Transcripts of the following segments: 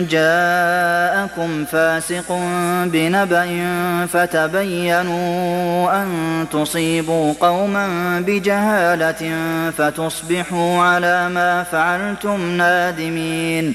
جاءكم فاسق بنبأ فتبينوا أن تصيبوا قوما بجهالة فتصبحوا على ما فعلتم نادمين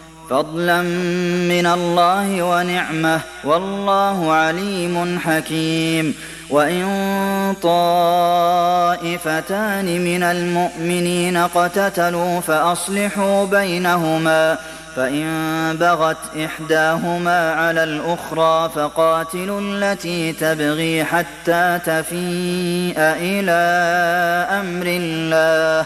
فضلا من الله ونعمة والله عليم حكيم. وإن طائفتان من المؤمنين اقتتلوا فأصلحوا بينهما فإن بغت إحداهما على الأخرى فقاتلوا التي تبغي حتى تفيء إلى أمر الله.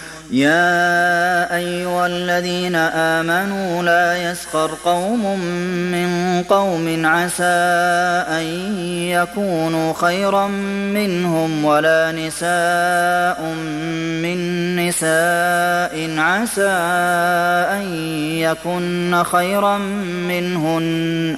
يا أيها الذين آمنوا لا يسخر قوم من قوم عسى أن يكونوا خيرا منهم ولا نساء من نساء عسى أن يكن خيرا منهن.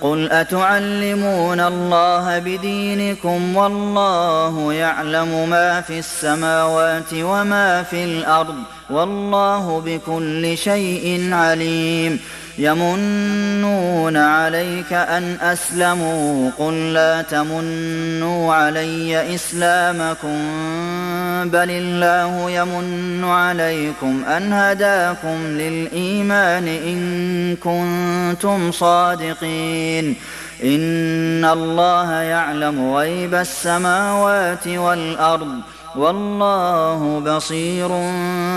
قل أتعلمون الله بدينكم والله يعلم ما في السماوات وما في الأرض والله بكل شيء عليم يمنون عليك أن أسلموا قل لا تمنوا علي إسلامكم بل الله يمن عليكم أن هداكم للإيمان إن كنتم صادقين إن الله يعلم غيب السماوات والأرض والله بصير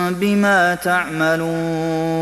بما تعملون